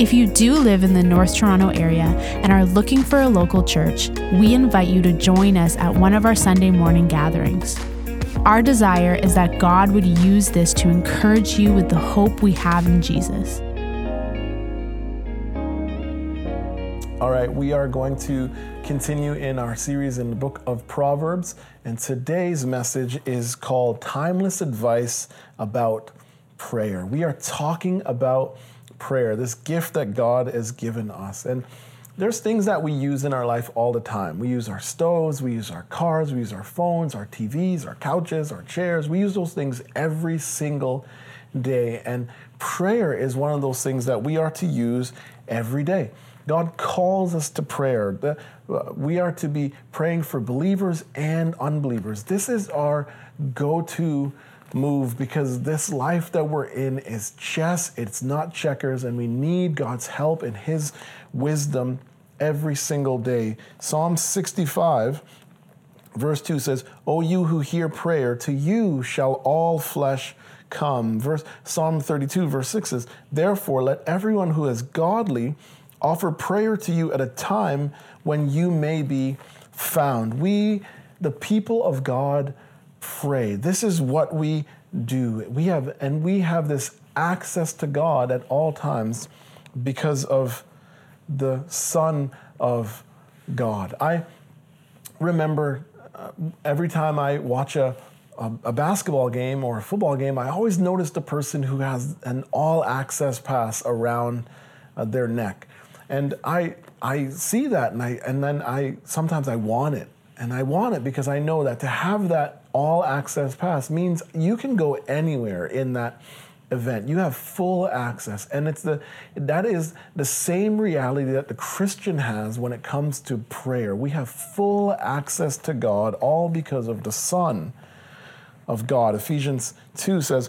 If you do live in the North Toronto area and are looking for a local church, we invite you to join us at one of our Sunday morning gatherings. Our desire is that God would use this to encourage you with the hope we have in Jesus. All right, we are going to continue in our series in the book of Proverbs, and today's message is called Timeless Advice About Prayer. We are talking about prayer, this gift that God has given us. And there's things that we use in our life all the time. We use our stoves, we use our cars, we use our phones, our TVs, our couches, our chairs. We use those things every single day. And prayer is one of those things that we are to use every day. God calls us to prayer. Uh, we are to be praying for believers and unbelievers. This is our go to move because this life that we're in is chess, it's not checkers, and we need God's help and His wisdom every single day. Psalm 65, verse 2 says, O you who hear prayer, to you shall all flesh come. Verse Psalm 32, verse 6 says, Therefore let everyone who is godly offer prayer to you at a time when you may be found. We, the people of God, pray. This is what we do. We have, and we have this access to God at all times because of the Son of God. I remember uh, every time I watch a, a, basketball game or a football game, I always notice the person who has an all access pass around uh, their neck. And I, I see that and, I, and then I sometimes I want it. And I want it because I know that to have that all access pass means you can go anywhere in that event. You have full access. And it's the that is the same reality that the Christian has when it comes to prayer. We have full access to God all because of the Son of God. Ephesians 2 says,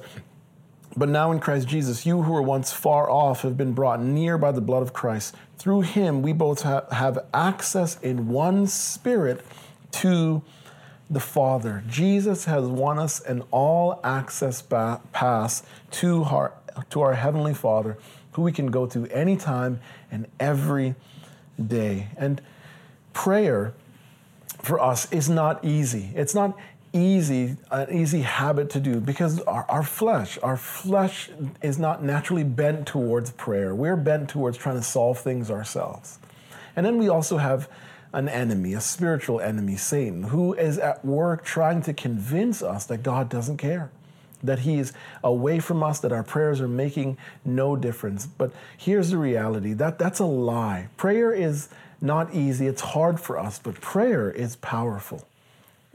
but now in Christ Jesus, you who were once far off have been brought near by the blood of Christ. Through him, we both have access in one spirit to the Father. Jesus has won us an all access pass to our, to our Heavenly Father, who we can go to anytime and every day. And prayer for us is not easy. It's not easy, an easy habit to do because our, our flesh, our flesh is not naturally bent towards prayer. We're bent towards trying to solve things ourselves. And then we also have an enemy, a spiritual enemy, Satan, who is at work trying to convince us that God doesn't care, that He is away from us, that our prayers are making no difference. But here's the reality that that's a lie. Prayer is not easy, it's hard for us, but prayer is powerful.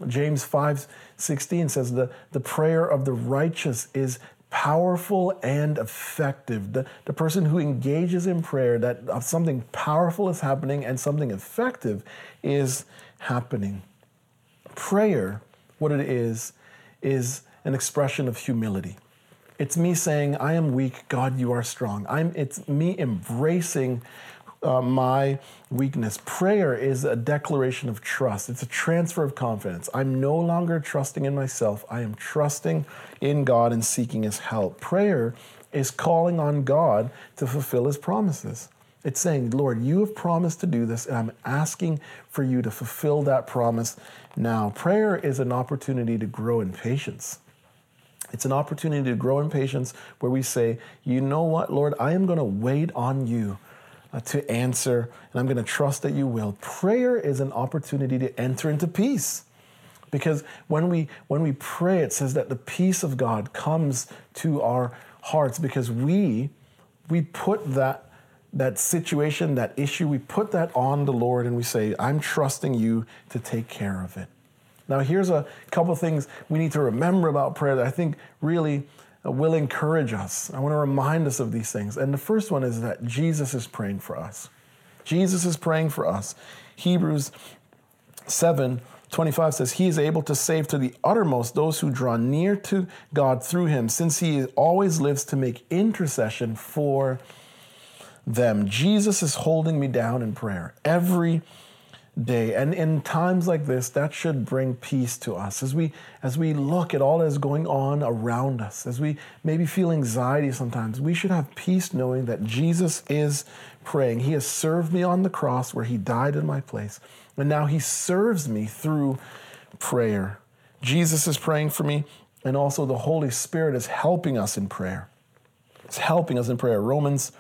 James 5 16 says, the, the prayer of the righteous is powerful and effective. The, the person who engages in prayer, that uh, something powerful is happening and something effective is happening. Prayer, what it is, is an expression of humility. It's me saying, I am weak, God, you are strong. I'm, it's me embracing uh, my weakness. Prayer is a declaration of trust, it's a transfer of confidence. I'm no longer trusting in myself, I am trusting in God and seeking His help. Prayer is calling on God to fulfill His promises. It's saying, Lord, you have promised to do this, and I'm asking for you to fulfill that promise now. Prayer is an opportunity to grow in patience. It's an opportunity to grow in patience where we say, you know what, Lord, I am going to wait on you uh, to answer, and I'm going to trust that you will. Prayer is an opportunity to enter into peace. Because when we when we pray, it says that the peace of God comes to our hearts because we we put that that situation, that issue, we put that on the Lord and we say, I'm trusting you to take care of it. Now, here's a couple things we need to remember about prayer that I think really Uh, will encourage us. I want to remind us of these things. And the first one is that Jesus is praying for us. Jesus is praying for us. Hebrews 7 25 says, He is able to save to the uttermost those who draw near to God through him, since he always lives to make intercession for them. Jesus is holding me down in prayer every day. And in times like this, that should bring peace to us as we as we look at all that is going on around us, as we maybe feel anxiety sometimes, we should have peace knowing that Jesus is praying. He has served me on the cross where he died in my place. And now he serves me through prayer. Jesus is praying for me, and also the Holy Spirit is helping us in prayer. It's helping us in prayer. Romans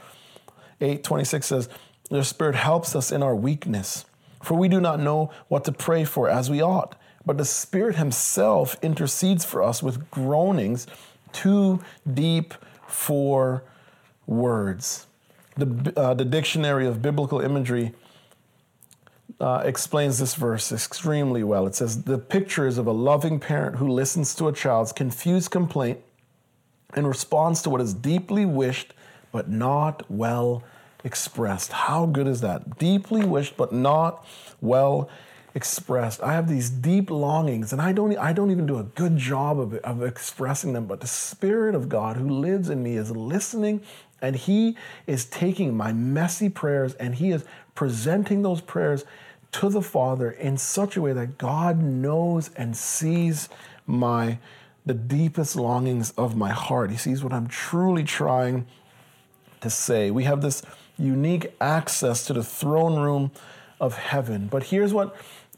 8 26 says, The Spirit helps us in our weakness. For we do not know what to pray for as we ought, but the Spirit Himself intercedes for us with groanings too deep for words. The, uh, the Dictionary of Biblical Imagery uh, explains this verse extremely well. It says, The picture is of a loving parent who listens to a child's confused complaint in response to what is deeply wished but not well expressed. How good is that? Deeply wished, but not well expressed. I have these deep longings, and I don't, I don't even do a good job of, of expressing them, but the Spirit of God who lives in me is listening, and He is taking my messy prayers and He is presenting those prayers to the Father in such a way that God knows and sees my the deepest longings of my heart. He sees what I'm truly trying to say. We have this unique access to the throne room of heaven. But here's what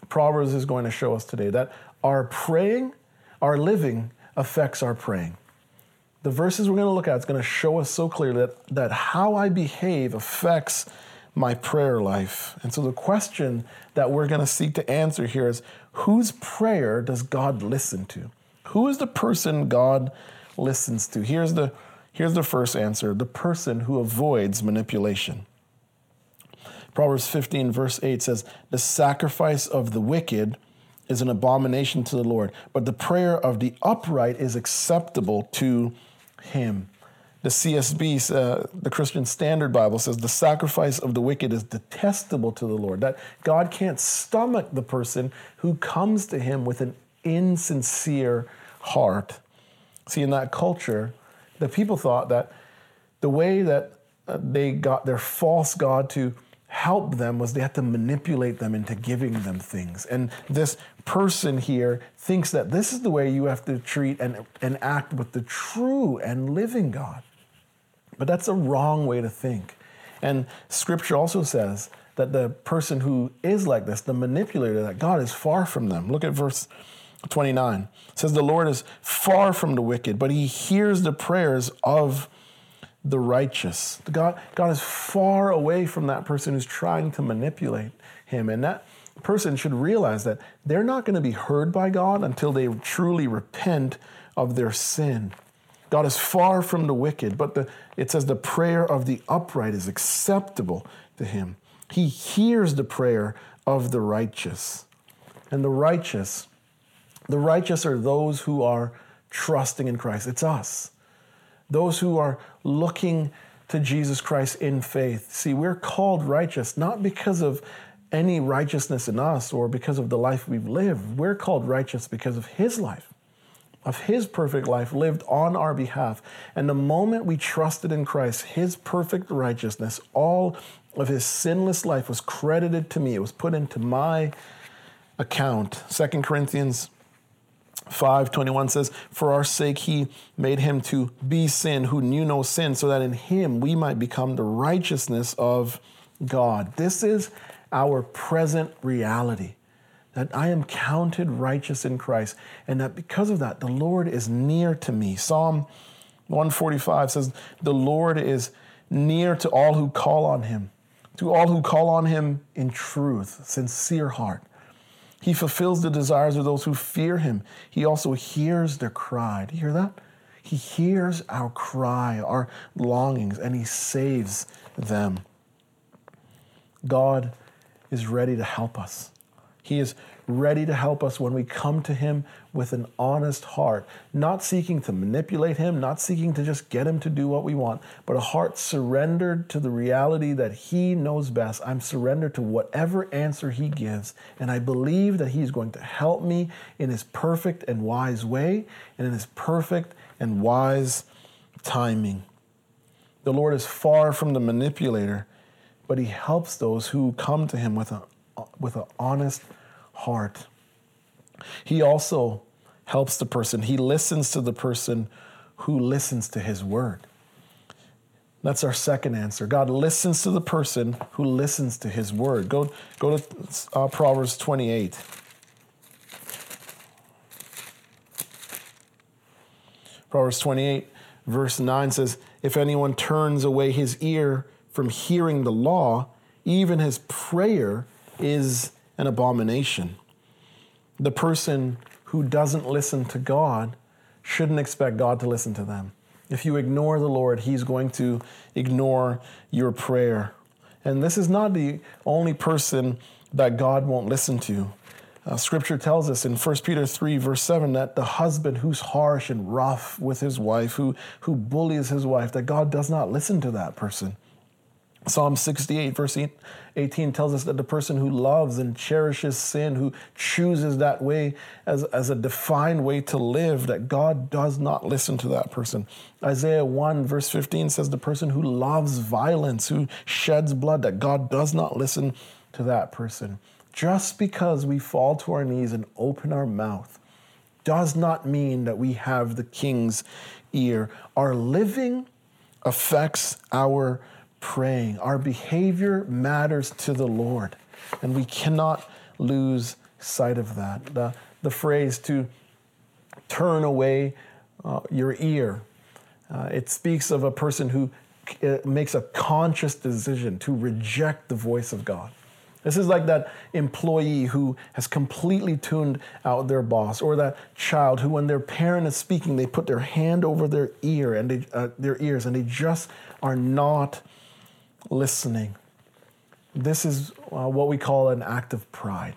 Proverbs is going to show us today that our praying, our living affects our praying. The verses we're going to look at is going to show us so clearly that, that how I behave affects my prayer life. And so the question that we're going to seek to answer here is whose prayer does God listen to? Who is the person God listens to? Here's the Here's the first answer the person who avoids manipulation. Proverbs 15, verse 8 says, The sacrifice of the wicked is an abomination to the Lord, but the prayer of the upright is acceptable to him. The CSB, uh, the Christian Standard Bible, says the sacrifice of the wicked is detestable to the Lord. That God can't stomach the person who comes to him with an insincere heart. See, in that culture, the people thought that the way that uh, they got their false God to help them was they had to manipulate them into giving them things. And this person here thinks that this is the way you have to treat and, and act with the true and living God. But that's a wrong way to think. And scripture also says that the person who is like this, the manipulator, that God is far from them. Look at verse 29 it says the lord is far from the wicked but he hears the prayers of the righteous. God, god is far away from that person who's trying to manipulate him. And that person should realize that they're not going to be heard by god until they truly repent of their sin. God is far from the wicked but the, it says the prayer of the upright is acceptable to him. He hears the prayer of the righteous. And the righteous the righteous are those who are trusting in Christ. It's us. Those who are looking to Jesus Christ in faith. See, we're called righteous not because of any righteousness in us or because of the life we've lived. We're called righteous because of His life, of His perfect life lived on our behalf. And the moment we trusted in Christ, His perfect righteousness, all of His sinless life was credited to me, it was put into my account. Second Corinthians 521 says, For our sake he made him to be sin who knew no sin, so that in him we might become the righteousness of God. This is our present reality. That I am counted righteous in Christ, and that because of that, the Lord is near to me. Psalm 145 says, The Lord is near to all who call on him, to all who call on him in truth, sincere heart. He fulfills the desires of those who fear him. He also hears their cry. Do you hear that? He hears our cry, our longings, and he saves them. God is ready to help us. He is ready to help us when we come to Him with an honest heart, not seeking to manipulate Him, not seeking to just get Him to do what we want, but a heart surrendered to the reality that He knows best. I'm surrendered to whatever answer He gives, and I believe that He's going to help me in His perfect and wise way and in His perfect and wise timing. The Lord is far from the manipulator, but He helps those who come to Him with, a, with an honest heart. He also helps the person, he listens to the person who listens to his word. That's our second answer. God listens to the person who listens to his word. Go, go to uh, Proverbs 28. Proverbs 28, verse 9 says, If anyone turns away his ear from hearing the law, even his prayer is an abomination. The person who doesn't listen to God shouldn't expect God to listen to them. If you ignore the Lord, He's going to ignore your prayer. And this is not the only person that God won't listen to. Uh, scripture tells us in 1 Peter 3, verse 7, that the husband who's harsh and rough with his wife, who, who bullies his wife, that God does not listen to that person. Psalm 68, verse 18 tells us that the person who loves and cherishes sin, who chooses that way as, as a defined way to live, that God does not listen to that person. Isaiah 1, verse 15 says the person who loves violence, who sheds blood, that God does not listen to that person. Just because we fall to our knees and open our mouth does not mean that we have the king's ear. Our living affects our praying. Our behavior matters to the Lord, and we cannot lose sight of that. The, the phrase to turn away uh, your ear, uh, it speaks of a person who uh, makes a conscious decision to reject the voice of God. This is like that employee who has completely tuned out their boss, or that child who, when their parent is speaking, they put their hand over their ear and they, uh, their ears, and they just are not listening. This is uh, what we call an act of pride.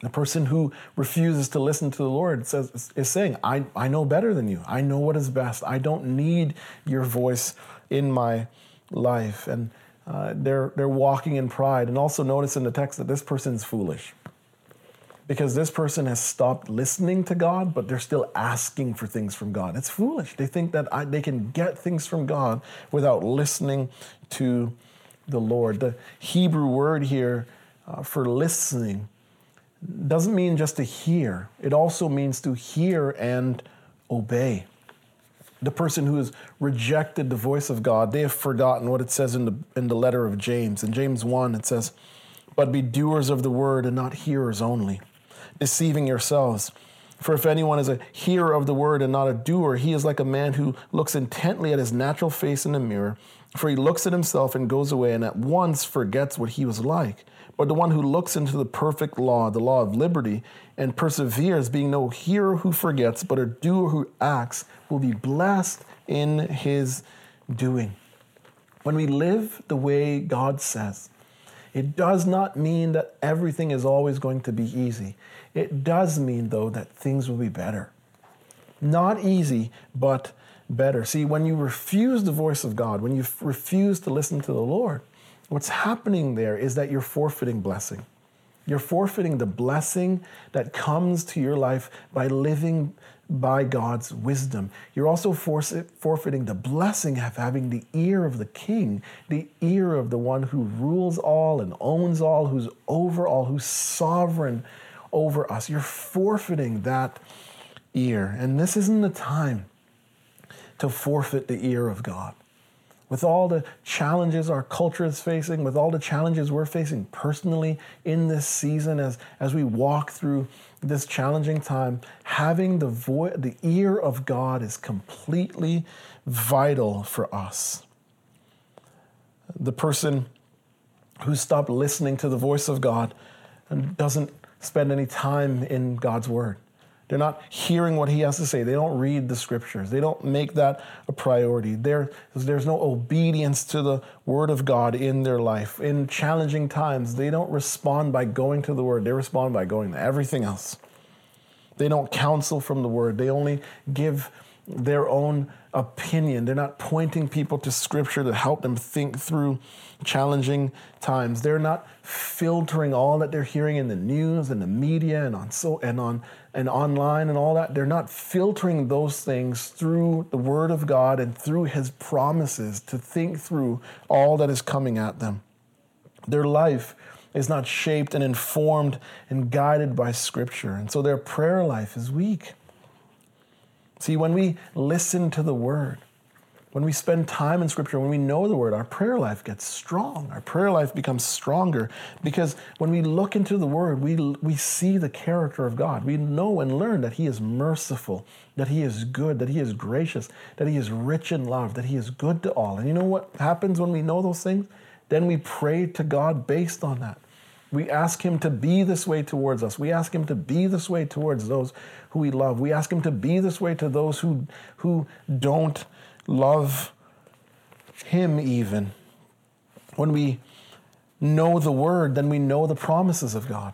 The person who refuses to listen to the Lord says, is saying, I, I know better than you. I know what is best. I don't need your voice in my life. And uh, they're, they're walking in pride. And also notice in the text that this person is foolish because this person has stopped listening to God, but they're still asking for things from God. It's foolish. They think that I, they can get things from God without listening to the Lord. The Hebrew word here uh, for listening doesn't mean just to hear, it also means to hear and obey. The person who has rejected the voice of God, they have forgotten what it says in the, in the letter of James. In James 1, it says, But be doers of the word and not hearers only, deceiving yourselves. For if anyone is a hearer of the word and not a doer, he is like a man who looks intently at his natural face in the mirror for he looks at himself and goes away and at once forgets what he was like. But the one who looks into the perfect law, the law of liberty, and perseveres, being no hearer who forgets, but a doer who acts, will be blessed in his doing. When we live the way God says, it does not mean that everything is always going to be easy. It does mean, though, that things will be better. Not easy, but better. See, when you refuse the voice of God, when you refuse to listen to the Lord, what's happening there is that you're forfeiting blessing. You're forfeiting the blessing that comes to your life by living by God's wisdom. You're also forfeiting the blessing of having the ear of the king, the ear of the one who rules all and owns all, who's over all, who's sovereign over us. You're forfeiting that ear. And this isn't the time to forfeit the ear of God. With all the challenges our culture is facing, with all the challenges we're facing personally in this season as, as we walk through this challenging time, having the, vo- the ear of God is completely vital for us. The person who stopped listening to the voice of God and doesn't spend any time in God's Word They're not hearing what he has to say. They don't read the scriptures. They don't make that a priority. There, there's no obedience to the word of God in their life. In challenging times, they don't respond by going to the word, they respond by going to everything else. They don't counsel from the word, they only give their own opinion. They're not pointing people to scripture to help them think through challenging times. They're not filtering all that they're hearing in the news and the media and on so and on and online and all that. They're not filtering those things through the word of God and through his promises to think through all that is coming at them. Their life is not shaped and informed and guided by scripture. And so their prayer life is weak. See, when we listen to the word, when we spend time in Scripture, when we know the Word, our prayer life gets strong. Our prayer life becomes stronger because when we look into the Word, we, we see the character of God. We know and learn that He is merciful, that He is good, that He is gracious, that He is rich in love, that He is good to all. And you know what happens when we know those things? Then we pray to God based on that. We ask Him to be this way towards us. We ask Him to be this way towards those who we love. We ask Him to be this way to those who, who don't love Him even. When we know the Word, then we know the promises of God.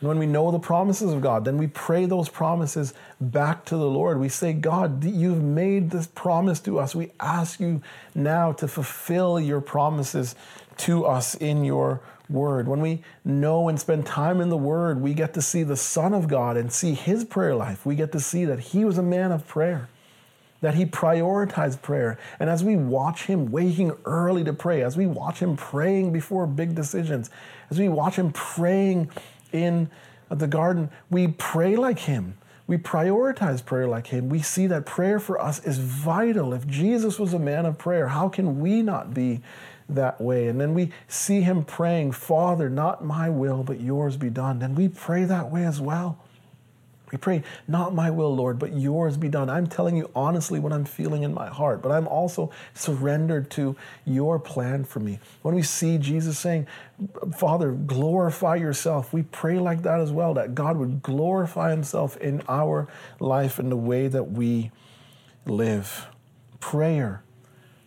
And when we know the promises of God, then we pray those promises back to the Lord. We say, God, you've made this promise to us. We ask you now to fulfill your promises to us in your word. When we know and spend time in the word, we get to see the Son of God and see his prayer life. We get to see that he was a man of prayer that he prioritized prayer. And as we watch him waking early to pray, as we watch him praying before big decisions, as we watch him praying in the garden, we pray like him. We prioritize prayer like him. We see that prayer for us is vital. If Jesus was a man of prayer, how can we not be that way? And then we see him praying, Father, not my will, but yours be done. And we pray that way as well. We pray, not my will, Lord, but yours be done. I'm telling you honestly what I'm feeling in my heart, but I'm also surrendered to your plan for me. When we see Jesus saying, Father, glorify yourself, we pray like that as well, that God would glorify himself in our life in the way that we live. Prayer.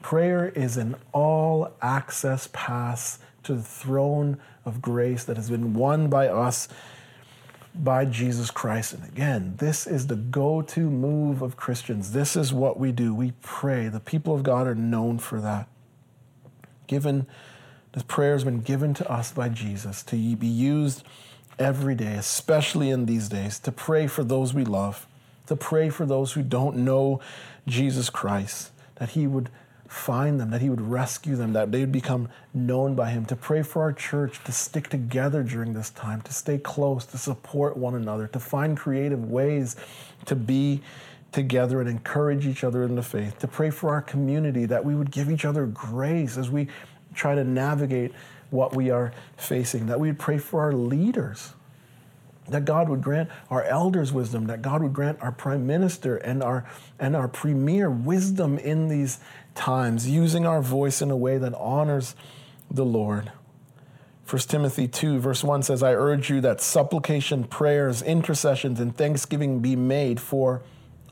Prayer is an all access pass to the throne of grace that has been won by us by Jesus Christ. And again, this is the go to move of Christians. This is what we do. We pray. The people of God are known for that. Given, this prayer has been given to us by Jesus to be used every day, especially in these days, to pray for those we love, to pray for those who don't know Jesus Christ, that He would find them, that He would rescue them, that they would become known by Him, to pray for our church to stick together during this time, to stay close, to support one another, to find creative ways to be together and encourage each other in the faith, to pray for our community, that we would give each other grace as we try to navigate what we are facing, that we would pray for our leaders that God would grant our elders wisdom, that God would grant our prime minister and our and our premier wisdom in these times, using our voice in a way that honors the Lord. 1 Timothy 2, verse 1 says, I urge you that supplication, prayers, intercessions, and thanksgiving be made for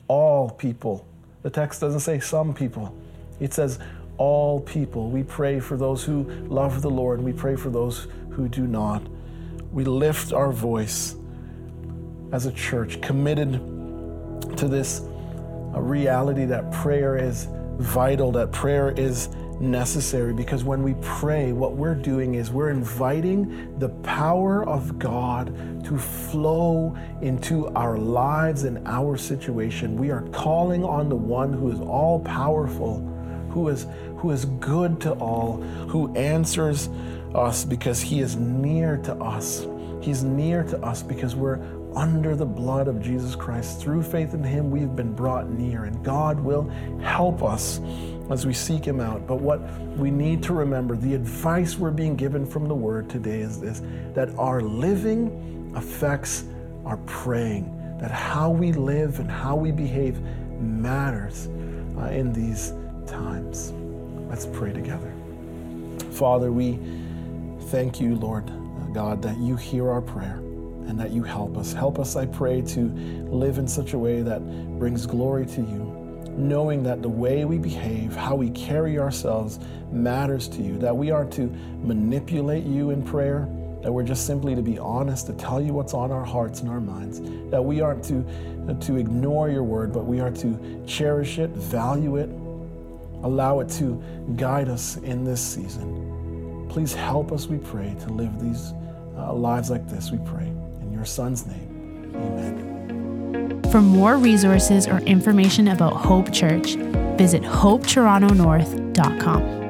all people. The text doesn't say some people, it says all people. We pray for those who love the Lord, we pray for those who do not. We lift our voice as a church committed to this reality that prayer is vital, that prayer is necessary because when we pray, what we're doing is we're inviting the power of God to flow into our lives and our situation. We are calling on the one who is all powerful, who is who is good to all, who answers us because he is near to us. He's near to us because we're under the blood of Jesus Christ. Through faith in Him, we've been brought near, and God will help us as we seek Him out. But what we need to remember, the advice we're being given from the Word today is this that our living affects our praying, that how we live and how we behave matters uh, in these times. Let's pray together. Father, we thank you, Lord God, that you hear our prayer and that you help us. Help us, I pray, to live in such a way that brings glory to you, knowing that the way we behave, how we carry ourselves, matters to you, that we aren't to manipulate you in prayer, that we're just simply to be honest, to tell you what's on our hearts and our minds, that we aren't to, to ignore your word, but we are to cherish it, value it, allow it to guide us in this season. Please help us, we pray, to live these uh, lives like this, we pray. Your Son's name, amen. For more resources or information about Hope Church, visit hopetorontonorth.com.